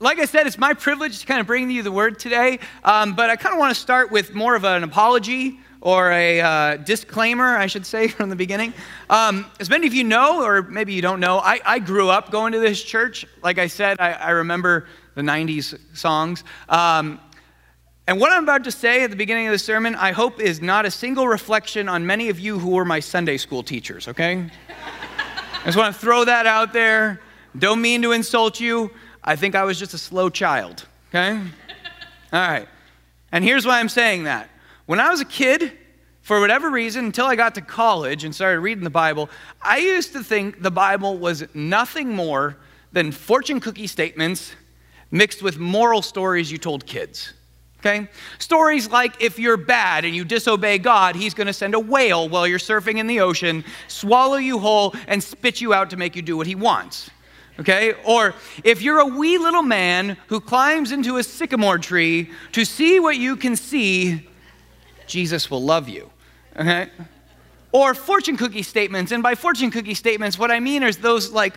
like I said, it's my privilege to kind of bring you the word today, um, but I kind of want to start with more of an apology or a uh, disclaimer, I should say, from the beginning. Um, as many of you know, or maybe you don't know, I, I grew up going to this church. Like I said, I, I remember the 90s songs. Um, and what I'm about to say at the beginning of the sermon, I hope is not a single reflection on many of you who were my Sunday school teachers, okay? I just want to throw that out there. Don't mean to insult you. I think I was just a slow child, okay? All right. And here's why I'm saying that. When I was a kid, for whatever reason, until I got to college and started reading the Bible, I used to think the Bible was nothing more than fortune cookie statements mixed with moral stories you told kids. Okay? Stories like if you're bad and you disobey God, He's going to send a whale while you're surfing in the ocean, swallow you whole, and spit you out to make you do what He wants okay? Or if you're a wee little man who climbs into a sycamore tree to see what you can see, Jesus will love you, okay? Or fortune cookie statements. And by fortune cookie statements, what I mean is those like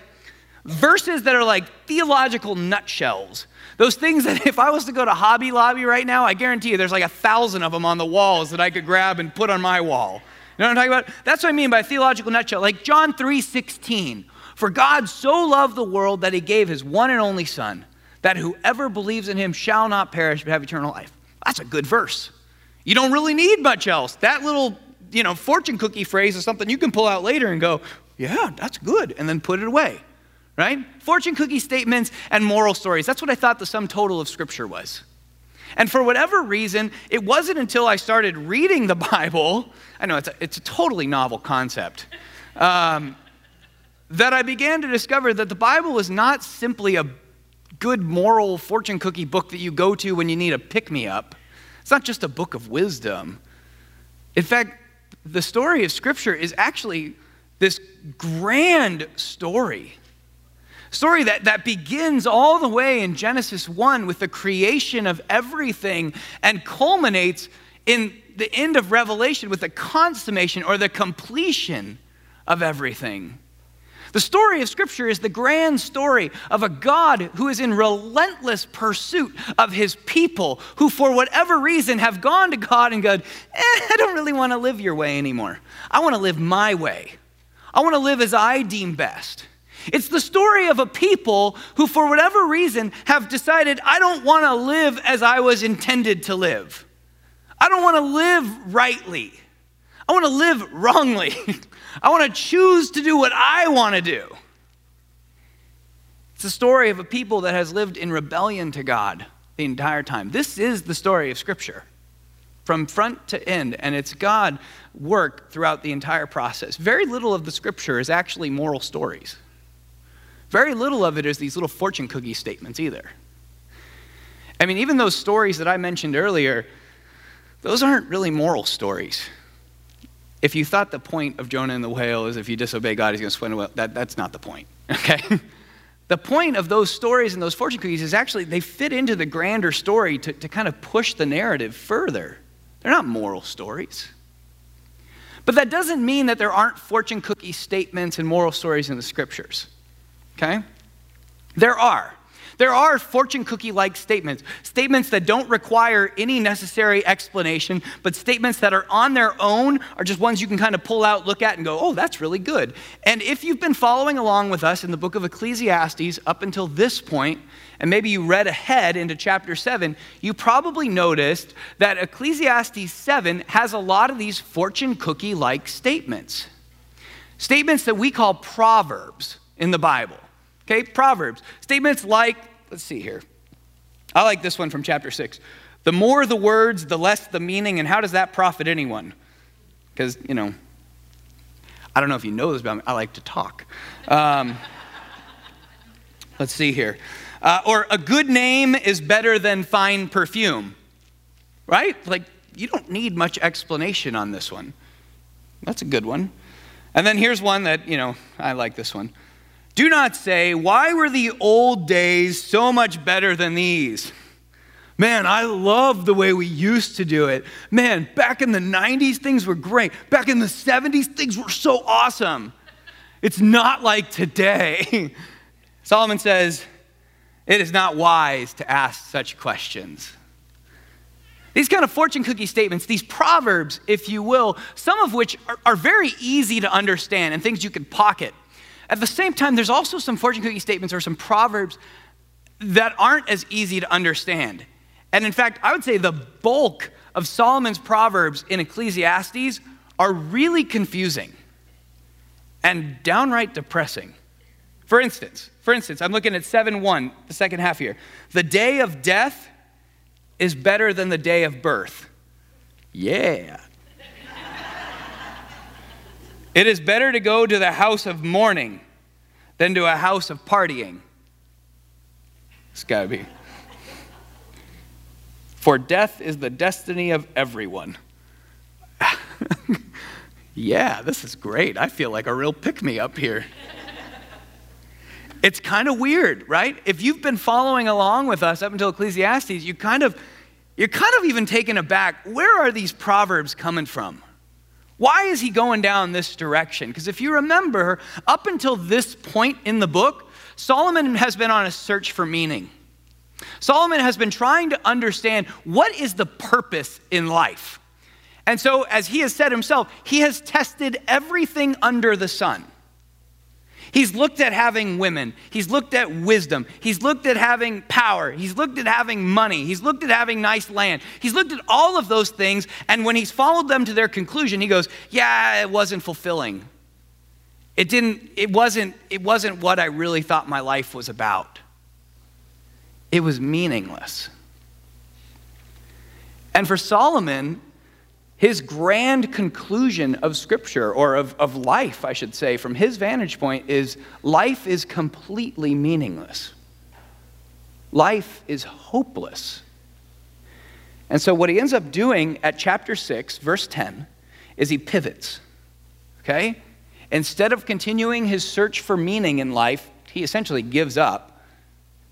verses that are like theological nutshells. Those things that if I was to go to Hobby Lobby right now, I guarantee you there's like a thousand of them on the walls that I could grab and put on my wall. You know what I'm talking about? That's what I mean by theological nutshell. Like John 3 16. For God so loved the world that he gave his one and only Son, that whoever believes in him shall not perish but have eternal life. That's a good verse. You don't really need much else. That little, you know, fortune cookie phrase is something you can pull out later and go, yeah, that's good, and then put it away, right? Fortune cookie statements and moral stories. That's what I thought the sum total of Scripture was. And for whatever reason, it wasn't until I started reading the Bible, I know it's a, it's a totally novel concept. Um, that I began to discover that the Bible is not simply a good moral fortune cookie book that you go to when you need a pick me up. It's not just a book of wisdom. In fact, the story of Scripture is actually this grand story. Story that, that begins all the way in Genesis 1 with the creation of everything and culminates in the end of Revelation with the consummation or the completion of everything. The story of Scripture is the grand story of a God who is in relentless pursuit of his people who, for whatever reason, have gone to God and gone, eh, I don't really want to live your way anymore. I want to live my way. I want to live as I deem best. It's the story of a people who, for whatever reason, have decided, I don't want to live as I was intended to live. I don't want to live rightly. I want to live wrongly. I want to choose to do what I want to do. It's the story of a people that has lived in rebellion to God the entire time. This is the story of Scripture from front to end, and it's God work throughout the entire process. Very little of the Scripture is actually moral stories. Very little of it is these little fortune cookie statements either. I mean, even those stories that I mentioned earlier, those aren't really moral stories if you thought the point of Jonah and the whale is if you disobey God, he's going to swim away, that, that's not the point, okay? the point of those stories and those fortune cookies is actually they fit into the grander story to, to kind of push the narrative further. They're not moral stories. But that doesn't mean that there aren't fortune cookie statements and moral stories in the scriptures, okay? There are. There are fortune cookie like statements, statements that don't require any necessary explanation, but statements that are on their own are just ones you can kind of pull out, look at, and go, oh, that's really good. And if you've been following along with us in the book of Ecclesiastes up until this point, and maybe you read ahead into chapter 7, you probably noticed that Ecclesiastes 7 has a lot of these fortune cookie like statements. Statements that we call proverbs in the Bible. Okay, Proverbs. Statements like, let's see here. I like this one from chapter 6. The more the words, the less the meaning, and how does that profit anyone? Because, you know, I don't know if you know this about me, I like to talk. Um, let's see here. Uh, or a good name is better than fine perfume, right? Like, you don't need much explanation on this one. That's a good one. And then here's one that, you know, I like this one. Do not say, Why were the old days so much better than these? Man, I love the way we used to do it. Man, back in the 90s, things were great. Back in the 70s, things were so awesome. It's not like today. Solomon says, It is not wise to ask such questions. These kind of fortune cookie statements, these proverbs, if you will, some of which are, are, very easy to understand and things you can pocket. At the same time, there's also some fortune cookie statements or some proverbs that aren't as easy to understand. And in fact, I would say the bulk of Solomon's proverbs in Ecclesiastes are really confusing and downright depressing. For instance, for instance, I'm looking at 7:1, the second half here. The day of death is better than the day of birth. Yeah. It is better to go to the house of mourning than to a house of partying. It's got to be. For death is the destiny of everyone. yeah, this is great. I feel like a real pick me up here. It's kind of weird, right? If you've been following along with us up until Ecclesiastes, you kind of you're kind of even taken aback. Where are these proverbs coming from? Why is he going down this direction? Because if you remember, up until this point in the book, Solomon has been on a search for meaning. Solomon has been trying to understand what is the purpose in life. And so, as he has said himself, he has tested everything under the sun. He's looked at having women. He's looked at wisdom. He's looked at having power. He's looked at having money. He's looked at having nice land. He's looked at all of those things. And when he's followed them to their conclusion, he goes, Yeah, it wasn't fulfilling. It didn't, it wasn't, it wasn't what I really thought my life was about. It was meaningless. And for Solomon, his grand conclusion of Scripture, or of, of life, I should say, from his vantage point, is life is completely meaningless. Life is hopeless. And so, what he ends up doing at chapter 6, verse 10, is he pivots. Okay? Instead of continuing his search for meaning in life, he essentially gives up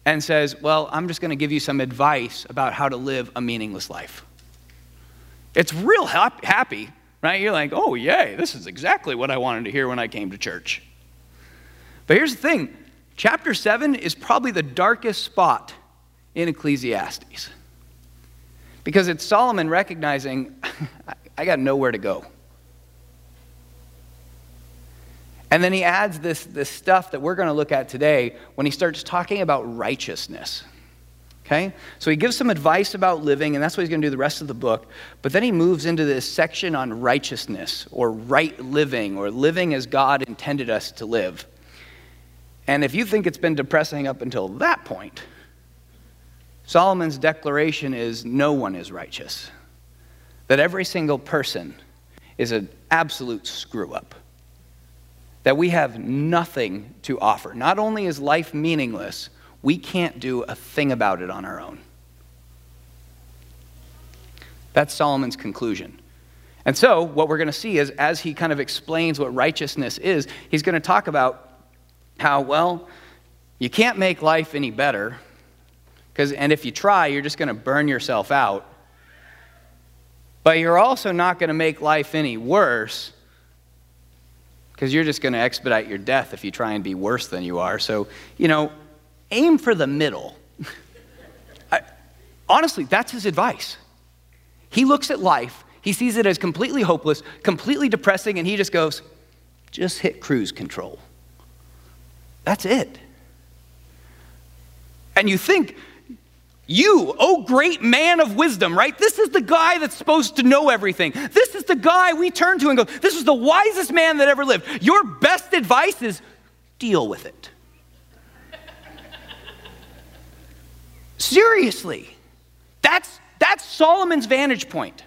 and says, Well, I'm just going to give you some advice about how to live a meaningless life. It's real happy, right? You're like, oh, yay, this is exactly what I wanted to hear when I came to church. But here's the thing chapter 7 is probably the darkest spot in Ecclesiastes because it's Solomon recognizing, I got nowhere to go. And then he adds this, this stuff that we're going to look at today when he starts talking about righteousness. Okay? So he gives some advice about living, and that's what he's going to do the rest of the book. But then he moves into this section on righteousness, or right living, or living as God intended us to live. And if you think it's been depressing up until that point, Solomon's declaration is no one is righteous, that every single person is an absolute screw up, that we have nothing to offer. Not only is life meaningless, we can't do a thing about it on our own. That's Solomon's conclusion. And so, what we're going to see is as he kind of explains what righteousness is, he's going to talk about how, well, you can't make life any better. Because, and if you try, you're just going to burn yourself out. But you're also not going to make life any worse because you're just going to expedite your death if you try and be worse than you are. So, you know, aim for the middle. I, honestly, that's his advice. He looks at life, he sees it as completely hopeless, completely depressing, and he just goes, just hit cruise control. That's it. And you think, you, oh great man of wisdom, right? This is the guy that's supposed to know everything. This is the guy we turn to and go, this is the wisest man that ever lived. Your best advice is deal with it. Seriously. That's, that's Solomon's vantage point.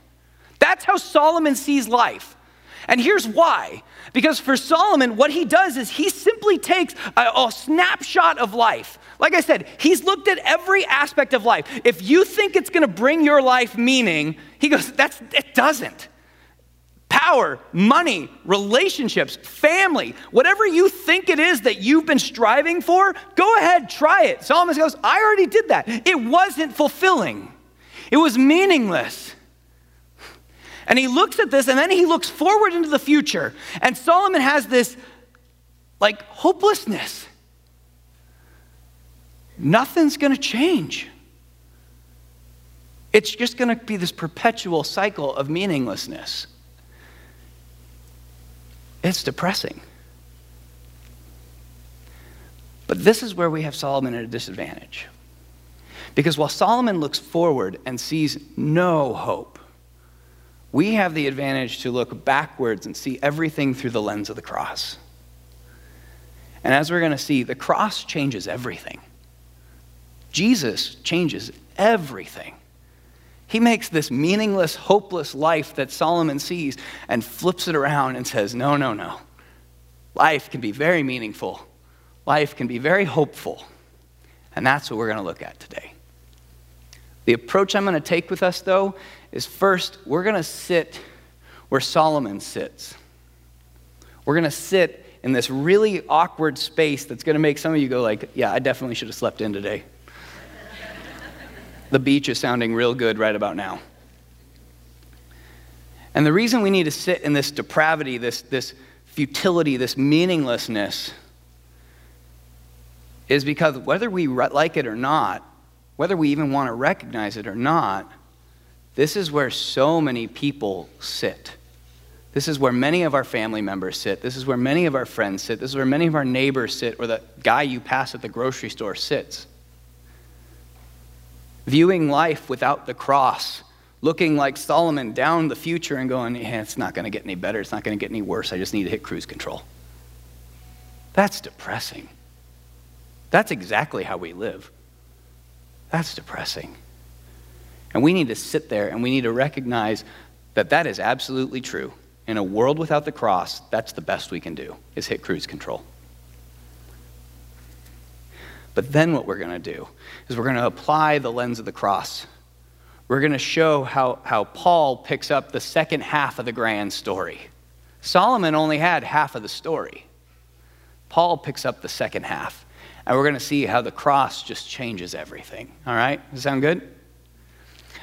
That's how Solomon sees life. And here's why. Because for Solomon, what he does is he simply takes a, a, snapshot of life. Like I said, he's looked at every aspect of life. If you think it's going to bring your life meaning, he goes, That's, it doesn't power, money, relationships, family, whatever you think it is that you've been striving for, go ahead, try it. Solomon goes, I already did that. It wasn't fulfilling, it was meaningless. And he looks at this and then he looks forward into the future. And Solomon has this like hopelessness. nothing's going to change. It's just going to be this perpetual cycle of meaninglessness. It's depressing. But this is where we have Solomon at a disadvantage. Because while Solomon looks forward and sees no hope, we have the advantage to look backwards and see everything through the lens of the cross. And as we're going to see, the cross changes everything. Jesus changes everything. He makes this meaningless, hopeless life that Solomon sees and flips it around and says, No, no, no. Life can be very meaningful, life can be very hopeful. And that's what we're going to look at today. The approach I'm going to take with us, though, is first, we're going to sit where Solomon sits. We're going to sit in this really awkward space that's going to make some of you go like, yeah, I definitely should have slept in today. The beach is sounding real good right about now. And the reason we need to sit in this depravity, this, this futility, this meaninglessness, is because whether we like it or not, whether we even want to recognize it or not, this is where so many people sit. This is where many of our family members sit. This is where many of our friends sit. This is where many of our neighbors sit, or the guy you pass at the grocery store sits. Viewing life without the cross, looking like Solomon down the future and going, yeah, it's not going to get any better. It's not going to get any worse. I just need to hit cruise control. That's depressing. That's exactly how we live. That's depressing. And we need to sit there and we need to recognize that that is absolutely true in a world without the cross, that's the best we can do, is hit cruise control. But then what we're going to do is we're going to apply the lens of the cross. We're going to show how, how Paul picks up the second half of the grand story. Solomon only had half of the story. Paul picks up the second half. And we're going to see how the cross just changes everything. All right? Does that sound good?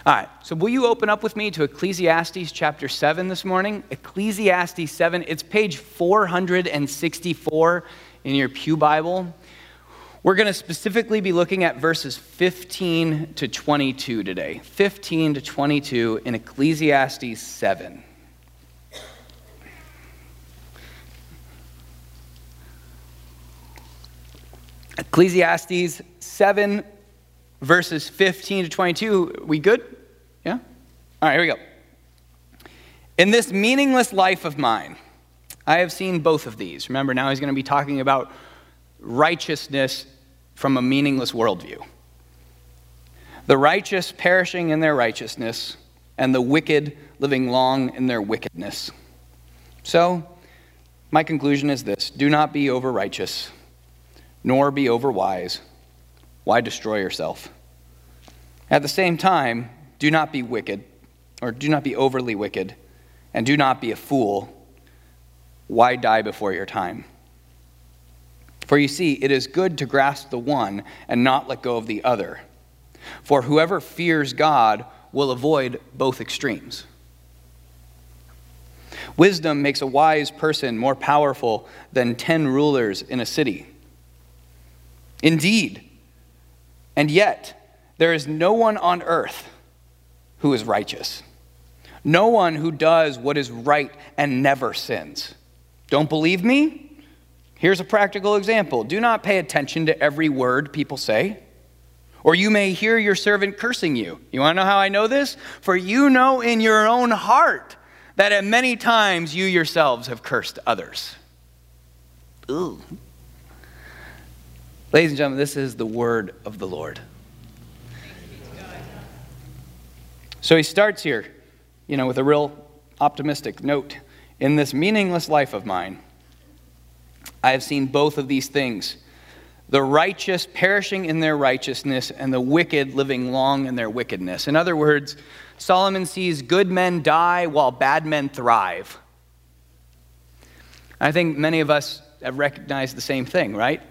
All right, so will you open up with me to Ecclesiastes chapter 7 this morning? Ecclesiastes 7, it's page 464 in your Pew Bible. We're going to specifically be looking at verses 15 to 22 today. 15 to 22 in Ecclesiastes 7. Ecclesiastes 7, verses 15 to 22. We good? Yeah? All right, here we go. In this meaningless life of mine, I have seen both of these. Remember, now he's going to be talking about righteousness from a meaningless worldview. The righteous perishing in their righteousness, and the wicked living long in their wickedness. So, my conclusion is this do not be over righteous, nor be over wise. Why destroy yourself? At the same time, do not be wicked, or do not be overly wicked, and do not be a fool. Why die before your time? For you see, it is good to grasp the one and not let go of the other. For whoever fears God will avoid both extremes. Wisdom makes a wise person more powerful than ten rulers in a city. Indeed, and yet, there is no one on earth who is righteous. No one who does what is right and never sins. Don't believe me? Here's a practical example. Do not pay attention to every word people say, or you may hear your servant cursing you. You want to know how I know this? For you know in your own heart that at many times you yourselves have cursed others. Ooh. Ladies and gentlemen, this is the word of the Lord. So he starts here, you know, with a real optimistic note. In this meaningless life of mine, I have seen both of these things the righteous perishing in their righteousness, and the wicked living long in their wickedness. In other words, Solomon sees good men die while bad men thrive. I think many of us have recognized the same thing, right?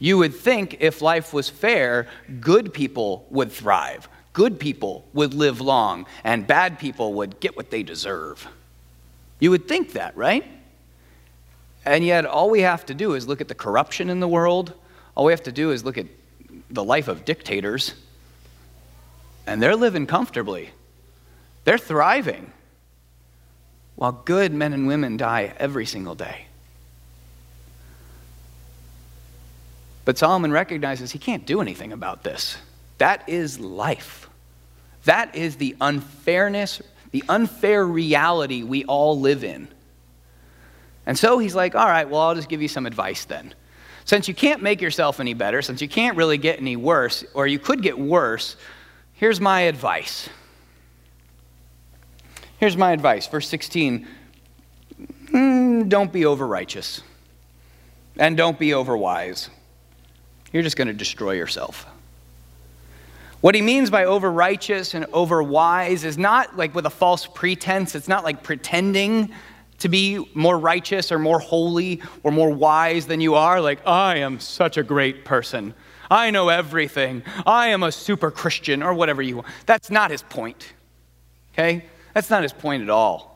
You would think if life was fair, good people would thrive good people would live long and bad people would get what they deserve. You would think that, right? And yet, all we have to do is look at the corruption in the world. All we have to do is look at the life of dictators, and they're living comfortably. They're thriving, while good men and women die every single day. But Solomon recognizes he can't do anything about this. That is life. That is the unfairness, the unfair reality we all live in. And so he's like, all right, well, I'll just give you some advice then. Since you can't make yourself any better, since you can't really get any worse, or you could get worse, here's my advice. Here's my advice. Verse 16 mm, don't be overrighteous, and don't be overwise. You're just going to destroy yourself. What he means by overrighteous and overwise is not like with a false pretense. It's not like pretending to be more righteous or more holy or more wise than you are. Like, I am such a great person. I know everything. I am a super Christian or whatever you want. That's not his point. Okay? That's not his point at all.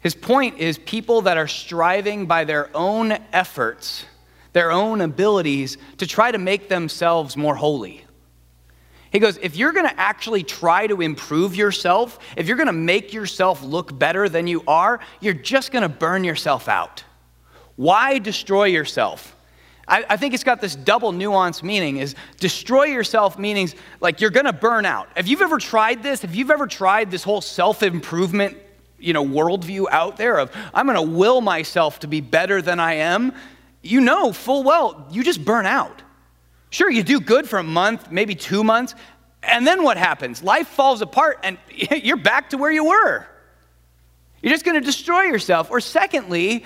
His point is people that are striving by their own efforts, their own abilities, to try to make themselves more holy he goes, if you're going to actually try to improve yourself, if you're going to make yourself look better than you are, you're just going to burn yourself out. Why destroy yourself? I, I think it's got this double nuance meaning is destroy yourself meanings like you're going to burn out. If you've ever tried this, if you've ever tried this whole self-improvement you know, worldview out there of I'm going to will myself to be better than I am, you know full well you just burn out. Sure, you do good for a month, maybe two months, and then what happens? Life falls apart and you're back to where you were. You're just going to destroy yourself. Or, secondly,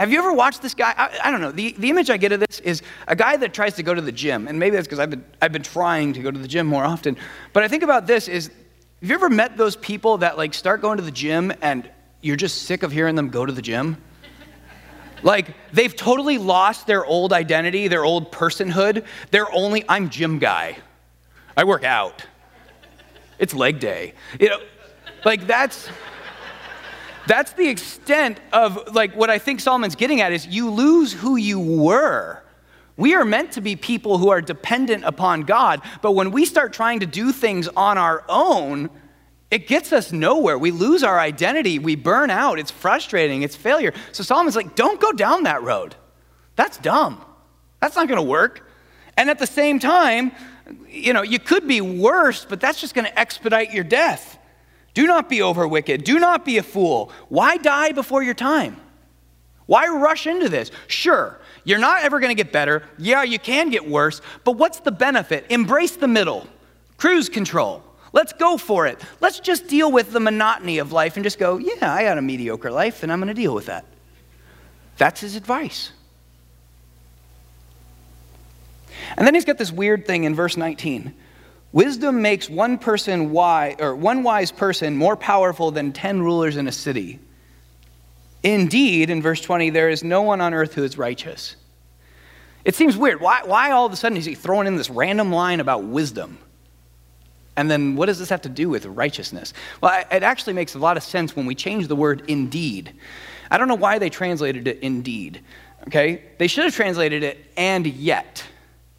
have you ever watched this guy? I, I, don't know. The, the image I get of this is a guy that tries to go to the gym. And maybe that's because I've been, I've been trying to go to the gym more often. But I think about this is have you ever met those people that like start going to the gym and you're just sick of hearing them go to the gym? Like they've totally lost their old identity, their old personhood. They're only, I'm gym guy. I work out. It's leg day. You know, like that's that's the extent of like what I think Solomon's getting at is you lose who you were. We are meant to be people who are dependent upon God, but when we start trying to do things on our own, it gets us nowhere. We lose our identity. We burn out. It's frustrating. It's failure. So Solomon's like, don't go down that road. That's dumb. That's not going to work. And at the same time, you know, you could be worse, but that's just going to expedite your death. Do not be over wicked. Do not be a fool. Why die before your time? Why rush into this? Sure, you're not ever going to get better. Yeah, you can get worse, but what's the benefit? Embrace the middle, cruise control. Let's go for it. Let's just deal with the monotony of life and just go, yeah, I got a mediocre life and I'm going to deal with that. That's his advice. And then he's got this weird thing in verse 19. Wisdom makes one person wise or one wise person more powerful than 10 rulers in a city. Indeed, in verse 20, there is no one on earth who is righteous. It seems weird. Why, why all of a sudden is he throwing in this random line about wisdom? And then what does this have to do with righteousness? Well, it actually makes a lot of sense when we change the word indeed. I don't know why they translated it indeed, okay? They should have translated it and yet.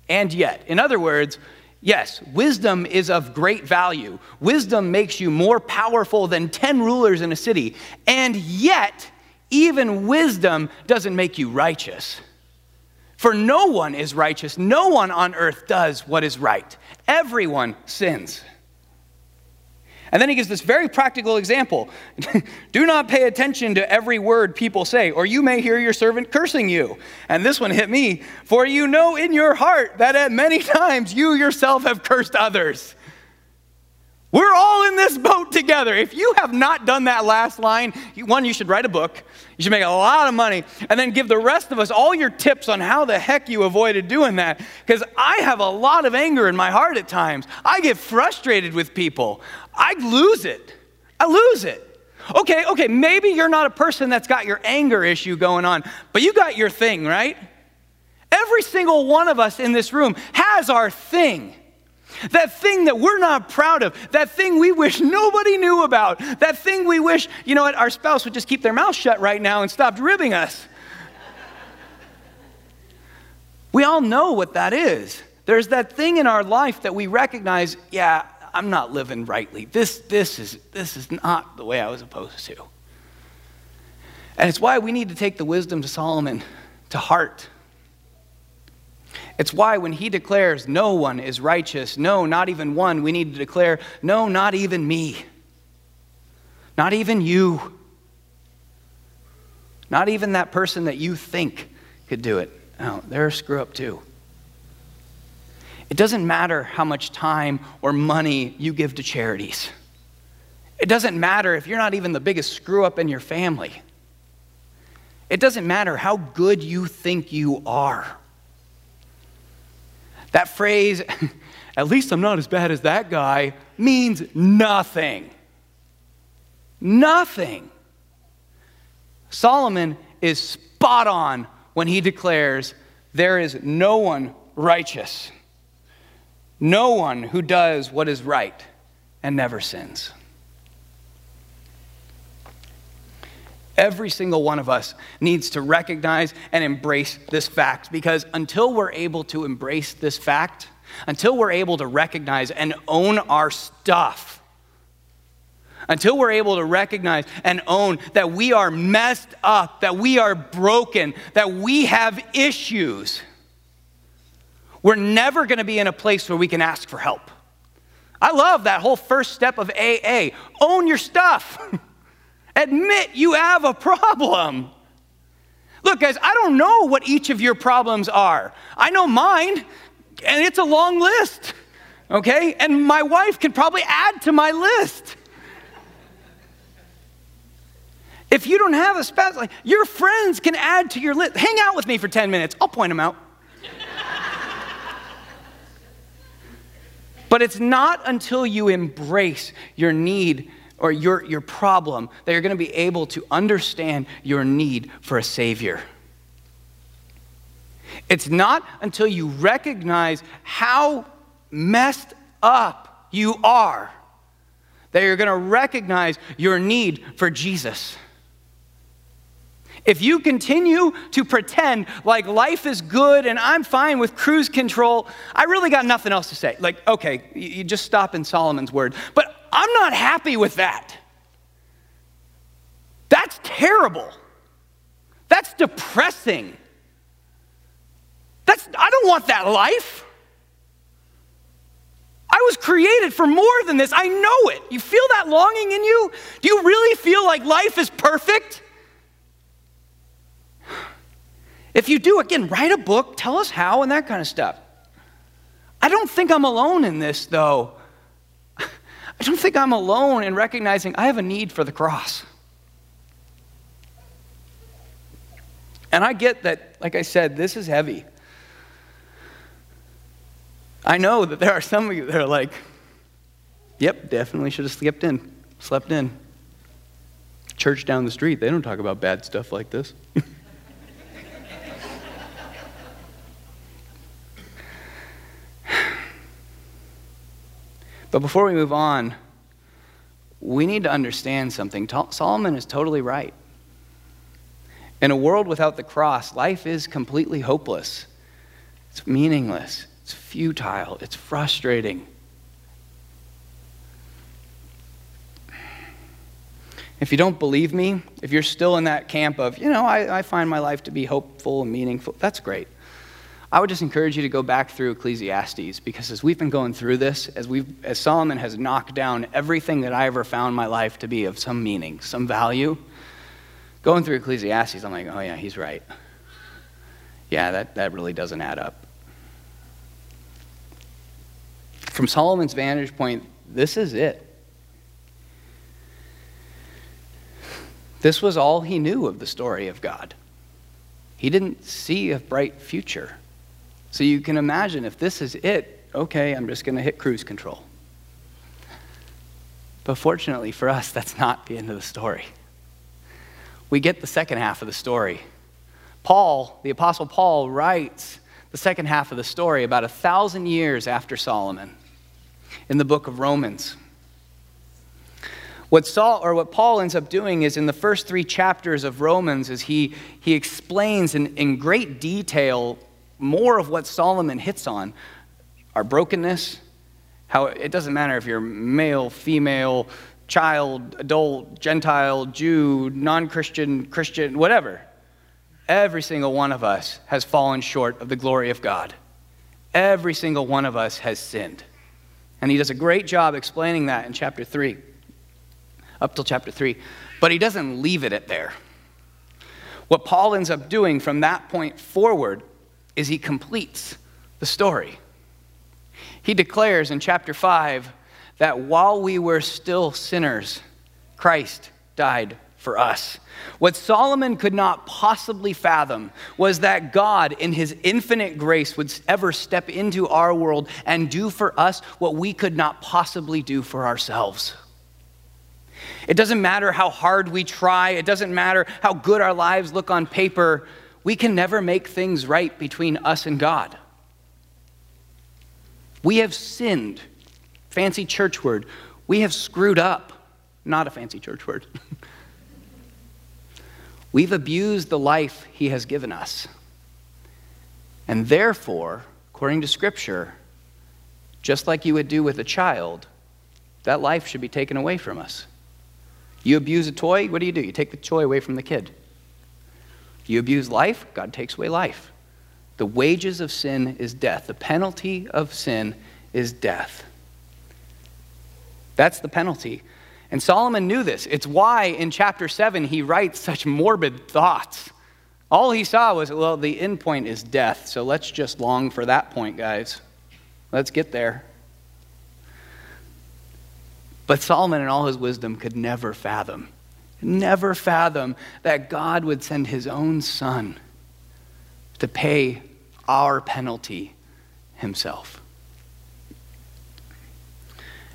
And yet. In other words, yes, wisdom is of great value. Wisdom makes you more powerful than 10 rulers in a city. And yet, even wisdom doesn't make you righteous. For no one is righteous. No one on earth does what is right. Everyone sins. And then he gives this very practical example Do not pay attention to every word people say, or you may hear your servant cursing you. And this one hit me. For you know in your heart that at many times you yourself have cursed others. We're all in this boat together. If you have not done that last line, one, you should write a book. You should make a lot of money and then give the rest of us all your tips on how the heck you avoided doing that. Because I have a lot of anger in my heart at times. I get frustrated with people. I lose it. I lose it. Okay, okay, maybe you're not a person that's got your anger issue going on, but you got your thing, right? Every single one of us in this room has our thing. That thing that we're not proud of, that thing we wish nobody knew about, that thing we wish, you know what, our spouse would just keep their mouth shut right now and stop ribbing us. we all know what that is. There's that thing in our life that we recognize, yeah, I'm not living rightly. This, this, is, this is not the way I was supposed to. And it's why we need to take the wisdom to Solomon to heart. It's why when he declares, No one is righteous, no, not even one, we need to declare, No, not even me. Not even you. Not even that person that you think could do it. No, they're a screw up too. It doesn't matter how much time or money you give to charities. It doesn't matter if you're not even the biggest screw up in your family. It doesn't matter how good you think you are. That phrase, at least I'm not as bad as that guy, means nothing. Nothing. Solomon is spot on when he declares, There is no one righteous, no one who does what is right and never sins. Every single one of us needs to recognize and embrace this fact because until we're able to embrace this fact, until we're able to recognize and own our stuff, until we're able to recognize and own that we are messed up, that we are broken, that we have issues, we're never going to be in a place where we can ask for help. I love that whole first step of AA own your stuff. Admit you have a problem. Look, guys, I don't know what each of your problems are. I know mine, and it's a long list, okay? And my wife can probably add to my list. If you don't have a spouse, like, your friends can add to your list. Hang out with me for 10 minutes, I'll point them out. but it's not until you embrace your need or your, your problem that you're going to be able to understand your need for a Savior. It's not until you recognize how messed up you are that you're going to recognize your need for Jesus. If you continue to pretend like life is good and I'm fine with cruise control, I really got nothing else to say. Like, okay, you just stop in Solomon's word. But I'm not happy with that. That's terrible. That's depressing. That's, I don't want that life. I was created for more than this. I know it. You feel that longing in you? Do you really feel like life is perfect? If you do, again, write a book, tell us how, and that kind of stuff. I don't think I'm alone in this, though. I don't think I'm alone in recognizing I have a need for the cross. And I get that, like I said, this is heavy. I know that there are some of you that are like, yep, definitely should have slept in, slept in. Church down the street, they don't talk about bad stuff like this. But before we move on, we need to understand something. Solomon is totally right. In a world without the cross, life is completely hopeless. It's meaningless. It's futile. It's frustrating. If you don't believe me, if you're still in that camp of, you know, I, I find my life to be hopeful and meaningful, that's great. I would just encourage you to go back through Ecclesiastes because as we've been going through this, as, we've, as Solomon has knocked down everything that I ever found my life to be of some meaning, some value, going through Ecclesiastes, I'm like, oh yeah, he's right. Yeah, that, that really doesn't add up. From Solomon's vantage point, this is it. This was all he knew of the story of God. He didn't see a bright future. So you can imagine if this is it, okay, I'm just going to hit cruise control. But fortunately for us, that's not the end of the story. We get the second half of the story. Paul, the Apostle Paul, writes the second half of the story about a thousand years after Solomon in the book of Romans. What, Saul, or what Paul ends up doing is in the first three chapters of Romans is he, he explains in, in great detail more of what Solomon hits on our brokenness, how it doesn't matter if you're male, female, child, adult, Gentile, Jew, non Christian, Christian, whatever. Every single one of us has fallen short of the glory of God. Every single one of us has sinned. And he does a great job explaining that in chapter 3, up till chapter 3. But he doesn't leave it at there. What Paul ends up doing from that point forward is he completes the story. He declares in chapter 5 that while we were still sinners, Christ died for us. What Solomon could not possibly fathom was that God, in his infinite grace, would ever step into our world and do for us what we could not possibly do for ourselves. It doesn't matter how hard we try, it doesn't matter how good our lives look on paper, we can never make things right between us and God. We have sinned. Fancy church word. We have screwed up. Not a fancy church word. We've abused the life He has given us. And therefore, according to Scripture, just like you would do with a child, that life should be taken away from us. You abuse a toy, what do you do? You take the toy away from the kid. You abuse life, God takes away life. The wages of sin is death. The penalty of sin is death. That's the penalty. And Solomon knew this. It's why in chapter 7 he writes such morbid thoughts. All he saw was, well, the end point is death, so let's just long for that point, guys. Let's get there. But Solomon, in all his wisdom, could never fathom, never fathom that God would send his own son to pay our penalty himself.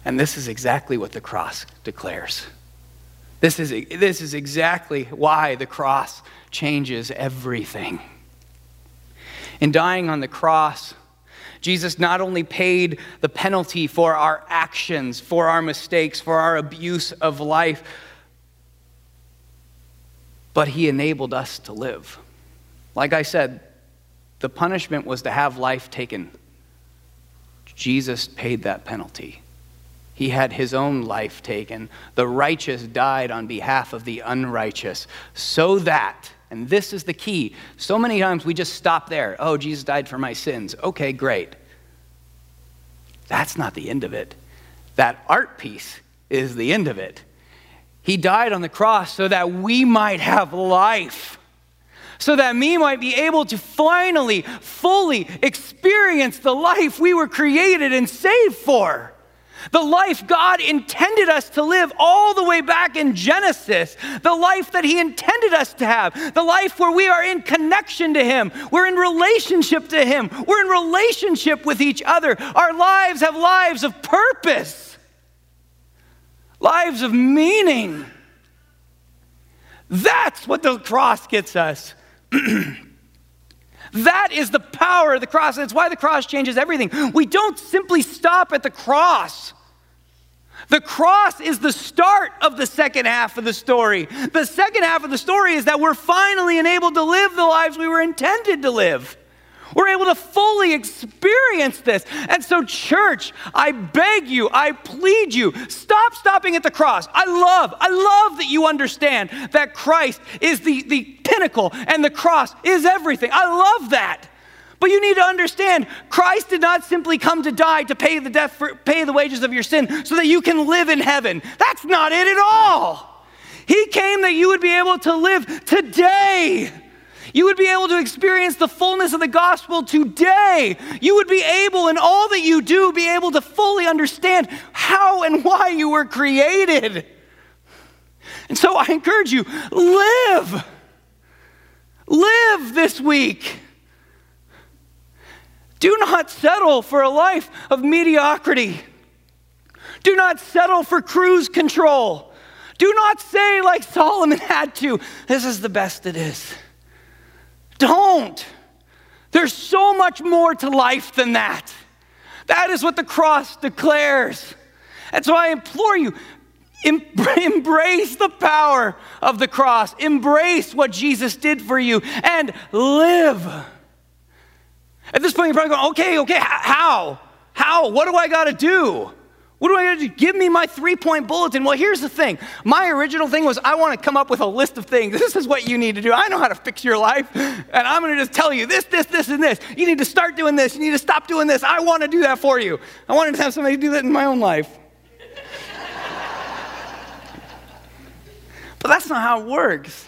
And this is exactly what the cross declares. This is, this is exactly why the cross changes everything. In dying on the cross, Jesus not only paid the penalty for our actions, for our mistakes, for our abuse of life, but he enabled us to live. Like I said, the punishment was to have life taken. Jesus paid that penalty. He had his own life taken. The righteous died on behalf of the unrighteous, so that, and this is the key, so many times we just stop there. Oh, Jesus died for my sins. Okay, great. That's not the end of it. That art piece is the end of it. He died on the cross so that we might have life so that me might be able to finally, fully experience the life we were created and saved for. The life God intended us to live all the way back in Genesis. The life that He intended us to have. The life where we are in connection to Him. We're in relationship to Him. We're in relationship with each other. Our lives have lives of purpose, lives of meaning. That's what the cross gets us. that is the power of the cross. That's why the cross changes everything. We don't simply stop at the cross. The cross is the start of the second half of the story. The second half of the story is that we're finally enabled to live the lives we were intended to live. We're able to fully experience this. And so, church, I beg you, I plead you, stop stopping at the cross. I love, I love that you understand that Christ is the, the pinnacle and the cross is everything. I love that. But you need to understand, Christ did not simply come to die to pay the death for, pay the wages of your sin so that you can live in heaven. That's not it at all. He came that you would be able to live today. You would be able to experience the fullness of the gospel today. You would be able, in all that you do, be able to fully understand how and why you were created. And so I encourage you live. Live this week. Do not settle for a life of mediocrity. Do not settle for cruise control. Do not say, like Solomon had to, this is the best it is. Don't. There's so much more to life than that. That is what the cross declares. And so I implore you, embrace the power of the cross, embrace what Jesus did for you, and live. At this point, you're probably going, okay, okay, how? How? What do I got to do? What do I got to do? Give me my three point bulletin. Well, here's the thing. My original thing was I want to come up with a list of things. This is what you need to do. I know how to fix your life. And I'm to just tell you this, this, this, and this. You need to start doing this. You need to stop doing this. I want to do that for you. I wanted to have somebody do that in my own life. but that's not how it works.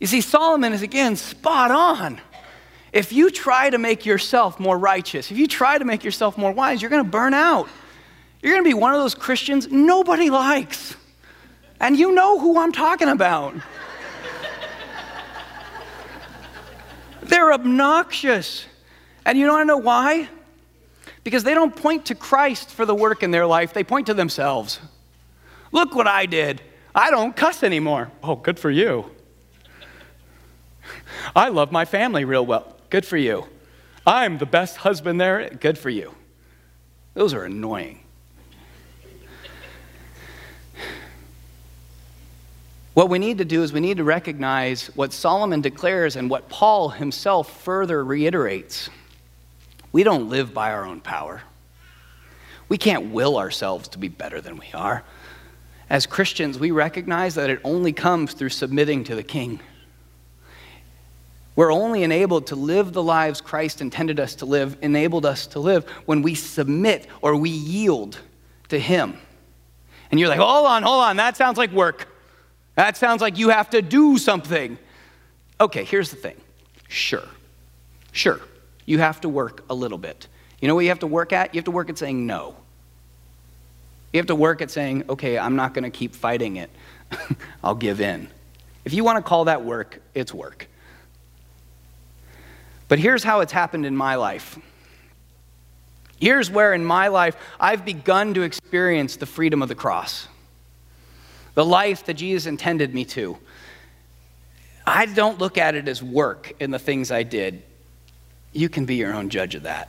You see, Solomon is again spot on. If you try to make yourself more righteous, if you try to make yourself more wise, you're to burn out. You're going to be one of those Christians nobody likes. And you know who I'm talking about. They're obnoxious. And you to know why? Because they don't point to Christ for the work in their life, they point to themselves. Look what I did. I don't cuss anymore. Oh, good for you. I love my family real well. Good for you. I'm the best husband there. Good for you. Those are annoying. What we need to do is we need to recognize what Solomon declares and what Paul himself further reiterates. We don't live by our own power. We can't will ourselves to be better than we are. As Christians, we recognize that it only comes through submitting to the King. We're only enabled to live the lives Christ intended us to live, enabled us to live, when we submit or we yield to Him. And you're like, hold on, hold on, that sounds like work. That sounds like you have to do something. Okay, here's the thing. Sure. Sure. You have to work a little bit. You know what you have to work at? You have to work at saying no. You have to work at saying, okay, I'm not going to keep fighting it. I'll give in. If you want to call that work, it's work. But here's how it's happened in my life. Here's where in my life I've begun to experience the freedom of the cross the life that Jesus intended me to. I don't look at it as work in the things I did. You can be your own judge of that.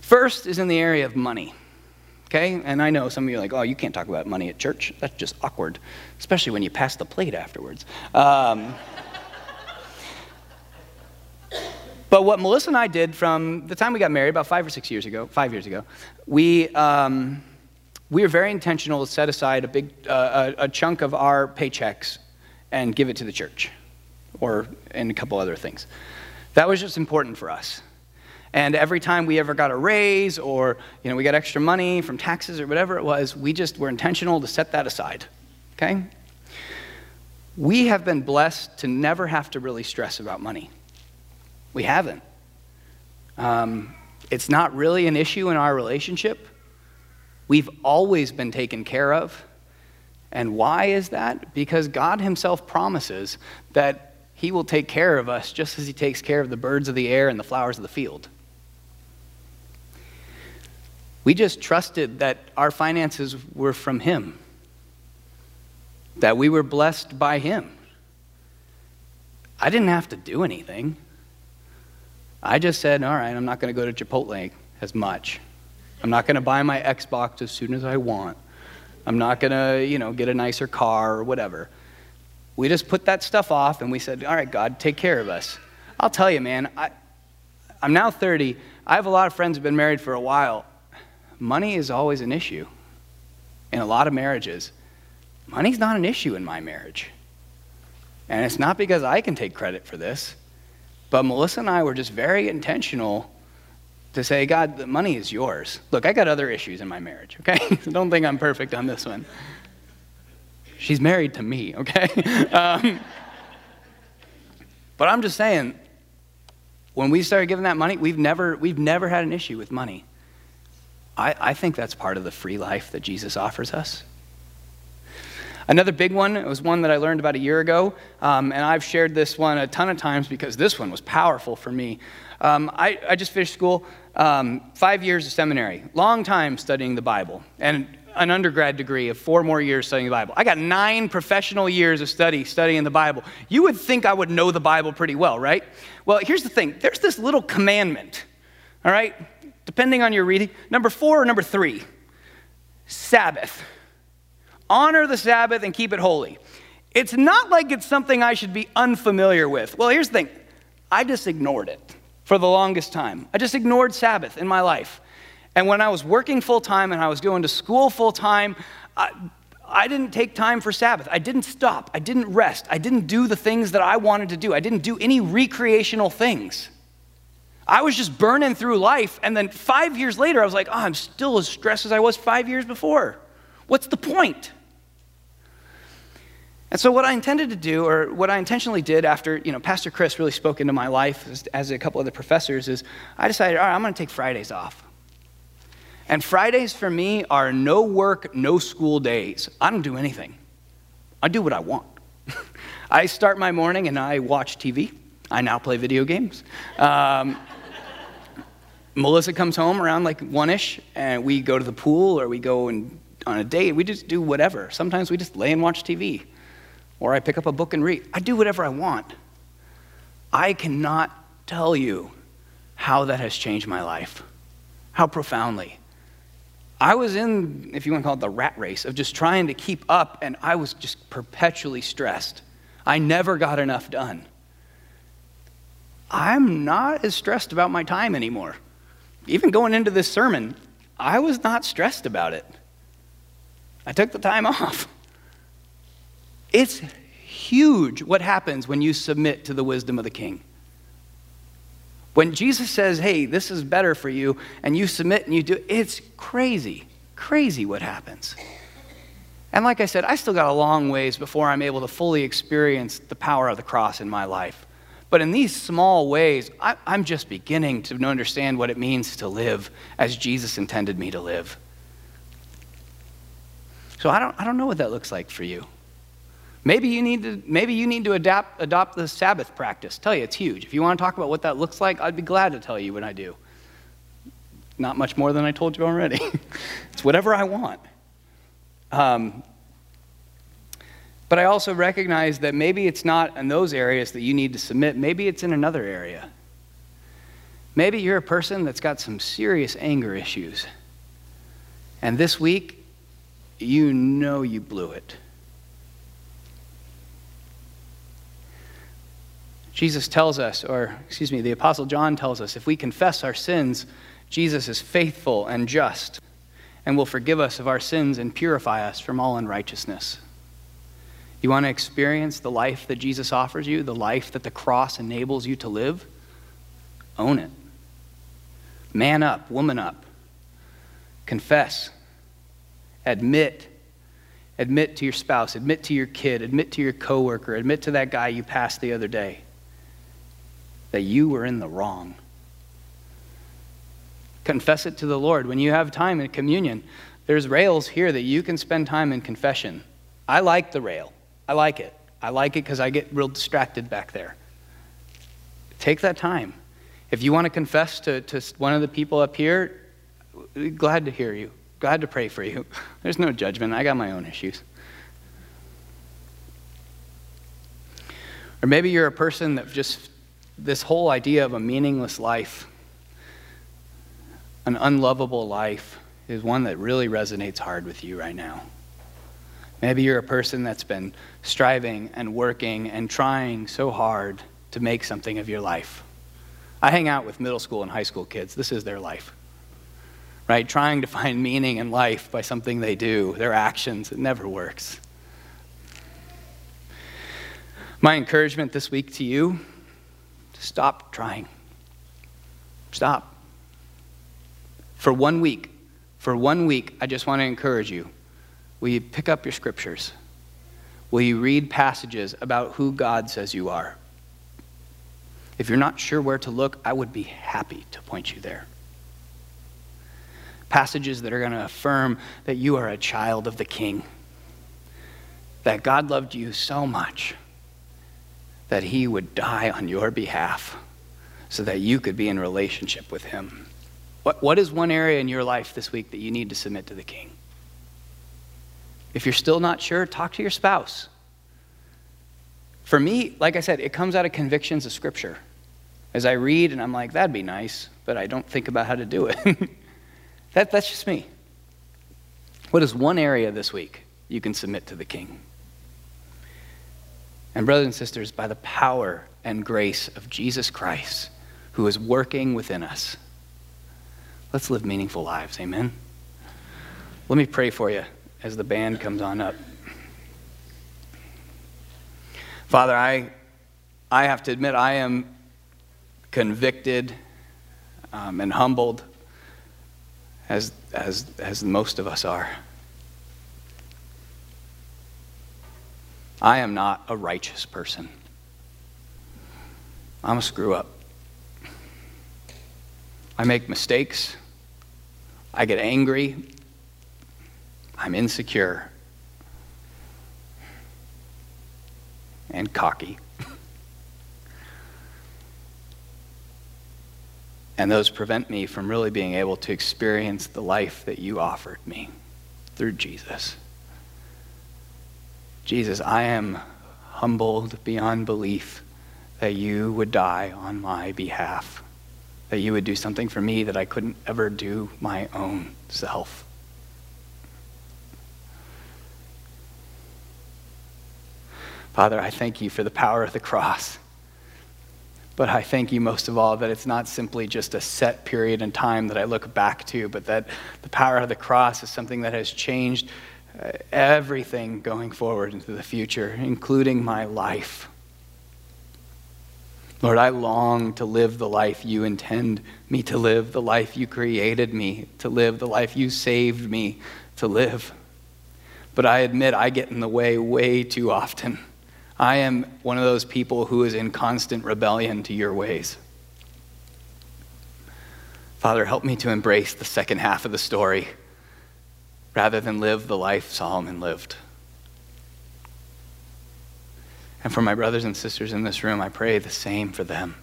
First is in the area of money. Okay? And I know some of you are like, oh, you can't talk about money at church. That's just awkward, especially when you pass the plate afterwards. Um, but what Melissa and I did from the time we got married, about five or six years ago, five years ago, we. Um, we are very intentional to set aside a big uh, a, a, chunk of our paychecks and give it to the church or and a couple other things. That was just important for us. And every time we ever got a raise or you know we got extra money from taxes or whatever it was we just were intentional to set that aside okay? We have been blessed to never have to really stress about money. We haven't. Um, it's not really an issue in our relationship We've always been taken care of. And why is that? Because God Himself promises that He will take care of us just as He takes care of the birds of the air and the flowers of the field. We just trusted that our finances were from Him, that we were blessed by Him. I didn't have to do anything. I just said, all right, I'm not going to go to Chipotle as much. I'm not going to buy my Xbox as soon as I want. I'm not going to, you know, get a nicer car or whatever. We just put that stuff off and we said, all right, God, take care of us. I'll tell you, man, I, I'm now 30. I have a lot of friends who've been married for a while. Money is always an issue in a lot of marriages. Money's not an issue in my marriage. And it's not because I can take credit for this, but Melissa and I were just very intentional to say, God, the money is yours. Look, I got other issues in my marriage, okay? Don't think I'm perfect on this one. She's married to me, okay? Um, but I'm just saying, when we started giving that money, we've never, we've never had an issue with money. I, I think that's part of the free life that Jesus offers us. Another big one it was one that I learned about a year ago, um, and I've shared this one a ton of times because this one was powerful for me. Um, I, I, just finished school, um, five years of seminary, long time studying the Bible, and an undergrad degree of four more years studying the Bible. I got nine professional years of study studying the Bible. You would think I would know the Bible pretty well, right? Well, here's the thing there's this little commandment, all right, depending on your reading. Number four or number three Sabbath. Honor the Sabbath and keep it holy. It's not like it's something I should be unfamiliar with. Well, here's the thing I just ignored it for the longest time. I just ignored Sabbath in my life. And when I was working full time and I was going to school full time, I, I didn't take time for Sabbath. I didn't stop. I didn't rest. I didn't do the things that I wanted to do. I didn't do any recreational things. I was just burning through life. And then five years later, I was like, oh, I'm still as stressed as I was five years before. What's the point? And so, what I intended to do, or what I intentionally did after, you know, Pastor Chris really spoke into my life, as, as a couple other professors, is I decided, all right, I'm going to take Fridays off. And Fridays for me are no work, no school days. I don't do anything. I do what I want. I start my morning and I watch TV. I now play video games. Um, Melissa comes home around like one ish, and we go to the pool or we go and on a date. We just do whatever. Sometimes we just lay and watch TV or I pick up a book and read. I do whatever I want. I cannot tell you how that has changed my life, how profoundly. I was in, if you want to call it the rat race, of just trying to keep up, and I was just perpetually stressed. I never got enough done. I'm not as stressed about my time anymore. Even going into this sermon, I was not stressed about it. I took the time off. It's huge what happens when you submit to the wisdom of the king. When Jesus says, hey, this is better for you, and you submit and you do, it's crazy, crazy what happens. And like I said, I still got a long ways before I'm able to fully experience the power of the cross in my life. But in these small ways, I, am just beginning to understand what it means to live as Jesus intended me to live. So I don't, I don't know what that looks like for you. Maybe you need to, maybe you need to adapt, adopt the Sabbath practice. Tell you, it's huge. If you want to talk about what that looks like, I'd be glad to tell you what I do. Not much more than I told you already. it's whatever I want. Um, but I also recognize that maybe it's not in those areas that you need to submit. Maybe it's in another area. Maybe you're a person that's got some serious anger issues. And this week, you know you blew it. Jesus tells us, or excuse me, the Apostle John tells us, if we confess our sins, Jesus is faithful and just and will forgive us of our sins and purify us from all unrighteousness. You want to experience the life that Jesus offers you, the life that the cross enables you to live? Own it. Man up, woman up. Confess. Admit. Admit to your spouse, admit to your kid, admit to your coworker, admit to that guy you passed the other day that you were in the wrong. Confess it to the Lord. When you have time in communion, there's rails here that you can spend time in confession. I like the rail. I like it. I like it because I get real distracted back there. Take that time. If you want to confess to, to one of the people up here, glad to hear you. Glad to pray for you. There's no judgment. I got my own issues. Or maybe you're a person that just this whole idea of a meaningless life, an unlovable life, is one that really resonates hard with you right now. Maybe you're a person that's been striving and working and trying so hard to make something of your life. I hang out with middle school and high school kids. This is their life. Right? Trying to find meaning in life by something they do, their actions. It never works. My encouragement this week to you Stop trying. Stop. For one week, for one week, I just want to encourage you. Will you pick up your scriptures? Will you read passages about who God says you are? If you're not sure where to look, I would be happy to point you there. Passages that are going to affirm that you are a child of the King, that God loved you so much that he would die on your behalf so that you could be in relationship with him. What, what is one area in your life this week that you need to submit to the king? If you're still not sure, talk to your spouse. For me, like I said, it comes out of convictions of Scripture. As I read and I'm like, that'd be nice, but I don't think about how to do it. that, that's just me. What is one area this week you can submit to the king? And, brothers and sisters, by the power and grace of Jesus Christ, who is working within us, Let's live meaningful lives. Amen. Let me pray for you as the band comes on up. Father, I, I have to admit, I am convicted um, and humbled as, as, as most of us are. I am not a righteous person. I'm a screw up. I make mistakes. I get angry. I'm insecure and cocky. and those prevent me from really being able to experience the life that you offered me through Jesus. Jesus, I am humbled beyond belief that you would die on my behalf, that you would do something for me that I couldn't ever do my own self. Father, I thank you for the power of the cross. But I thank you most of all that it's not simply just a set period in time that I look back to, but that the power of the cross is something that has changed everything going forward into the future, including my life. Lord, I long to live the life you intend me to live, the life you created me to live, the life you saved me to live. But I admit I get in the way way too often. I am one of those people who is in constant rebellion to your ways. Father, help me to embrace the second half of the story rather than live the life Solomon lived. And for my brothers and sisters in this room, I pray the same for them.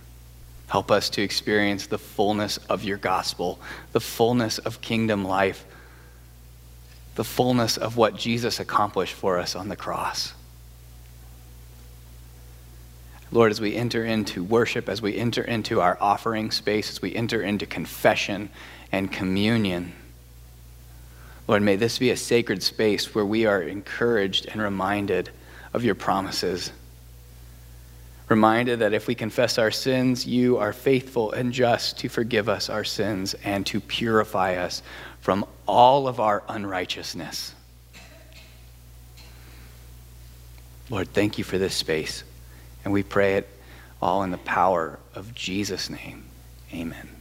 Help us to experience the fullness of your gospel, the fullness of kingdom life, the fullness of what Jesus accomplished for us on the cross. Lord, as we enter into worship, as we enter into our offering space, as we enter into confession and communion, Lord, may this be a sacred space where we are encouraged and reminded of your promises. Reminded that if we confess our sins, you are faithful and just to forgive us our sins and to purify us from all of our unrighteousness. Lord, thank you for this space. And we pray it all in the power of Jesus' name. Amen.